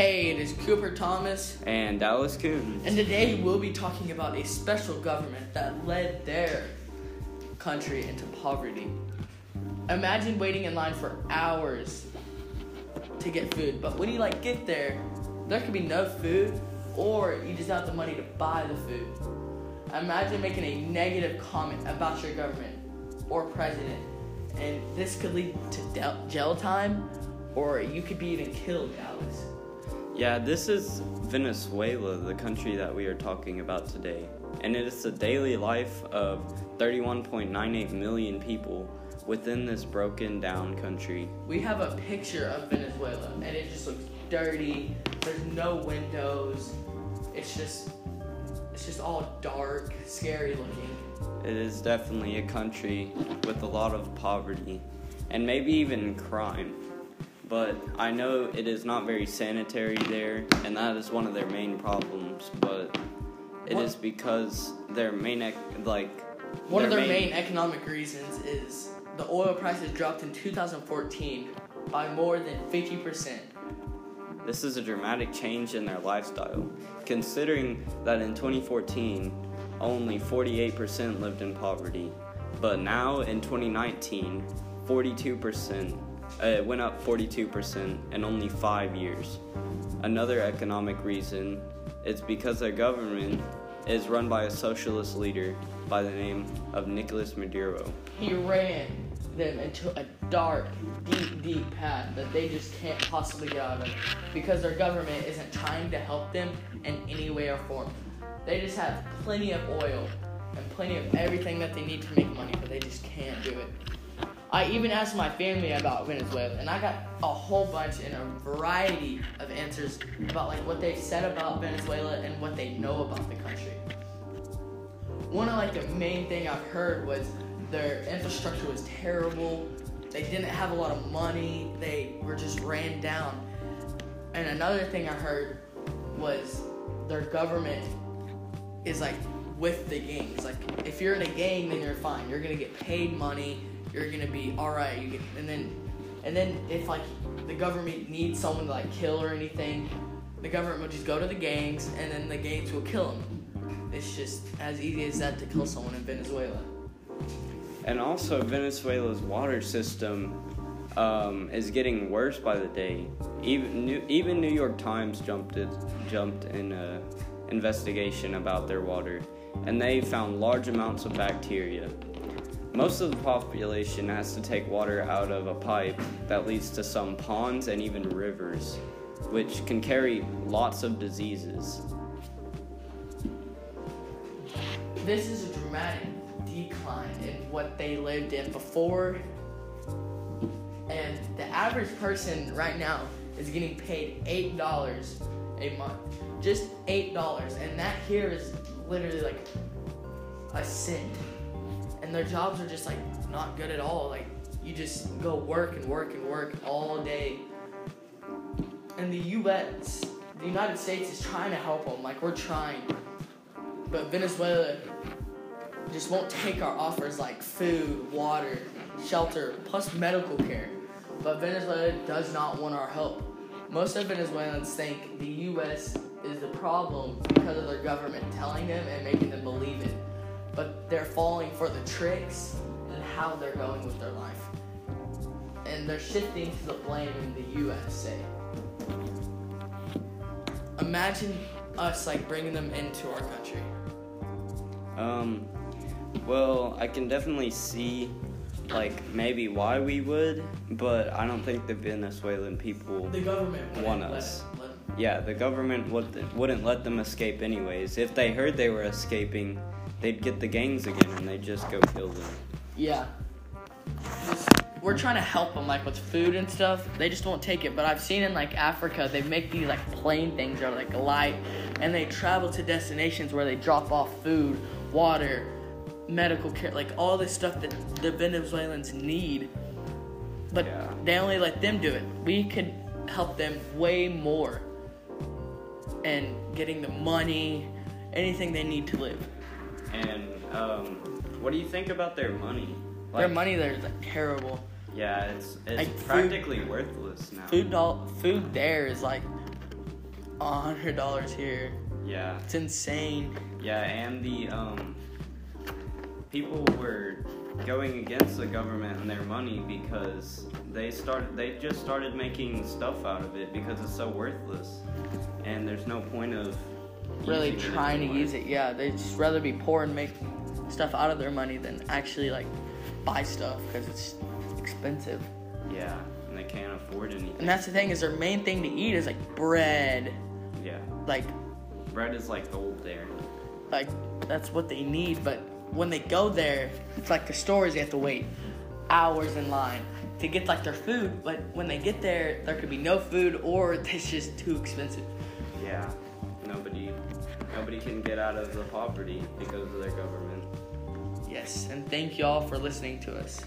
Hey, it is Cooper Thomas, And Dallas Coons. and today we'll be talking about a special government that led their country into poverty. Imagine waiting in line for hours to get food, but when you like get there, there could be no food, or you just have the money to buy the food. Imagine making a negative comment about your government or president, and this could lead to jail time, or you could be even killed, Dallas. Yeah, this is Venezuela, the country that we are talking about today. And it is the daily life of 31.98 million people within this broken down country. We have a picture of Venezuela, and it just looks dirty. There's no windows. It's just, it's just all dark, scary looking. It is definitely a country with a lot of poverty and maybe even crime. But I know it is not very sanitary there, and that is one of their main problems. But it is What- because their main, ec- like, One of their main economic reasons is the oil prices dropped in 2014 by more than 50%. This is a dramatic change in their lifestyle, considering that in 2014, only 48% lived in poverty. But now in 2019, 42%, uh, Uh, it went up 42% in only five years. Another economic reason is because their government is run by a socialist leader by the name of Nicolas Maduro. He ran them into a dark, deep, deep path that they just can't possibly get out of because their government isn't trying to help them in any way or form. They just have plenty of oil and plenty of everything that they need to make money, but they just can't do it. I even asked my family about Venezuela, and I got a whole bunch and a variety of answers about like what they said about Venezuela and what they know about the country. One of like the main thing I've heard was their infrastructure was terrible. They didn't have a lot of money. They were just ran down. And another thing I heard was their government is like with the gangs. Like if you're in a gang, then you're fine. You're gonna get paid money. You're gonna be all right. And then and then if like the government needs someone to like kill or anything, the government will just go to the gangs, and then the gangs will kill them. It's just as easy as that to kill someone in Venezuela. And also, Venezuela's water system um, is getting worse by the day. Even New, even New York Times jumped it, jumped in a investigation about their water, and they found large amounts of bacteria. Most of the population has to take water out of a pipe that leads to some ponds and even rivers, which can carry lots of diseases. This is a dramatic decline in what they lived in before. And the average person right now is getting paid $8 a month. Just $8. And that here is literally like a cent. And their jobs are just like not good at all. Like you just go work and work and work all day. And the US, the United States is trying to help them. Like we're trying. But Venezuela just won't take our offers like food, water, shelter, plus medical care. But Venezuela does not want our help. Most of Venezuelans think the US is the problem because of their government telling them and making them believe it. But they're falling for the tricks and how they're going with their life. And they're shifting to the blame in the USA. Imagine us like bringing them into our country. Um, well, I can definitely see, like, maybe why we would, but I don't think the Venezuelan people. The government Want let us. it- let 'em. Yeah, the government would, wouldn't let them escape anyways. If they heard they were escaping, they'd get the gangs again and they'd just go kill them. Yeah. Just- we're trying to help them like with food and stuff. They just won't take it. But I've seen in like Africa, they make these like plane things that are like light, and they travel to destinations where they drop off food, water, medical care, like all this stuff that the Venezuelans need. But Yeah. they only let them do it. We could help them way more, and getting the money, anything they need to live. And um, what do you think about their money? Their money there is like terrible. Yeah, it's it's Like, food- practically worthless now. Food doll, food there is like a hundred dollars here. Yeah. It's insane. Yeah, and the um, people were going against the government and their money because they started they just started making stuff out of it because it's so worthless, and there's no point of Really trying to use it. Yeah, they'd just rather be poor and make stuff out of their money than actually like buy stuff because it's expensive. Yeah, and they can't afford anything. And that's the thing is their main thing to eat is like bread. yeah, Like bread is like gold there. like that's what they need. But when they go there, it's like the stores. They have to wait hours in line to get like their food. But when they get there, there could be no food or it's just too expensive. Yeah, nobody nobody can get out of the poverty because of their government. Yes, and thank y'all for listening to us.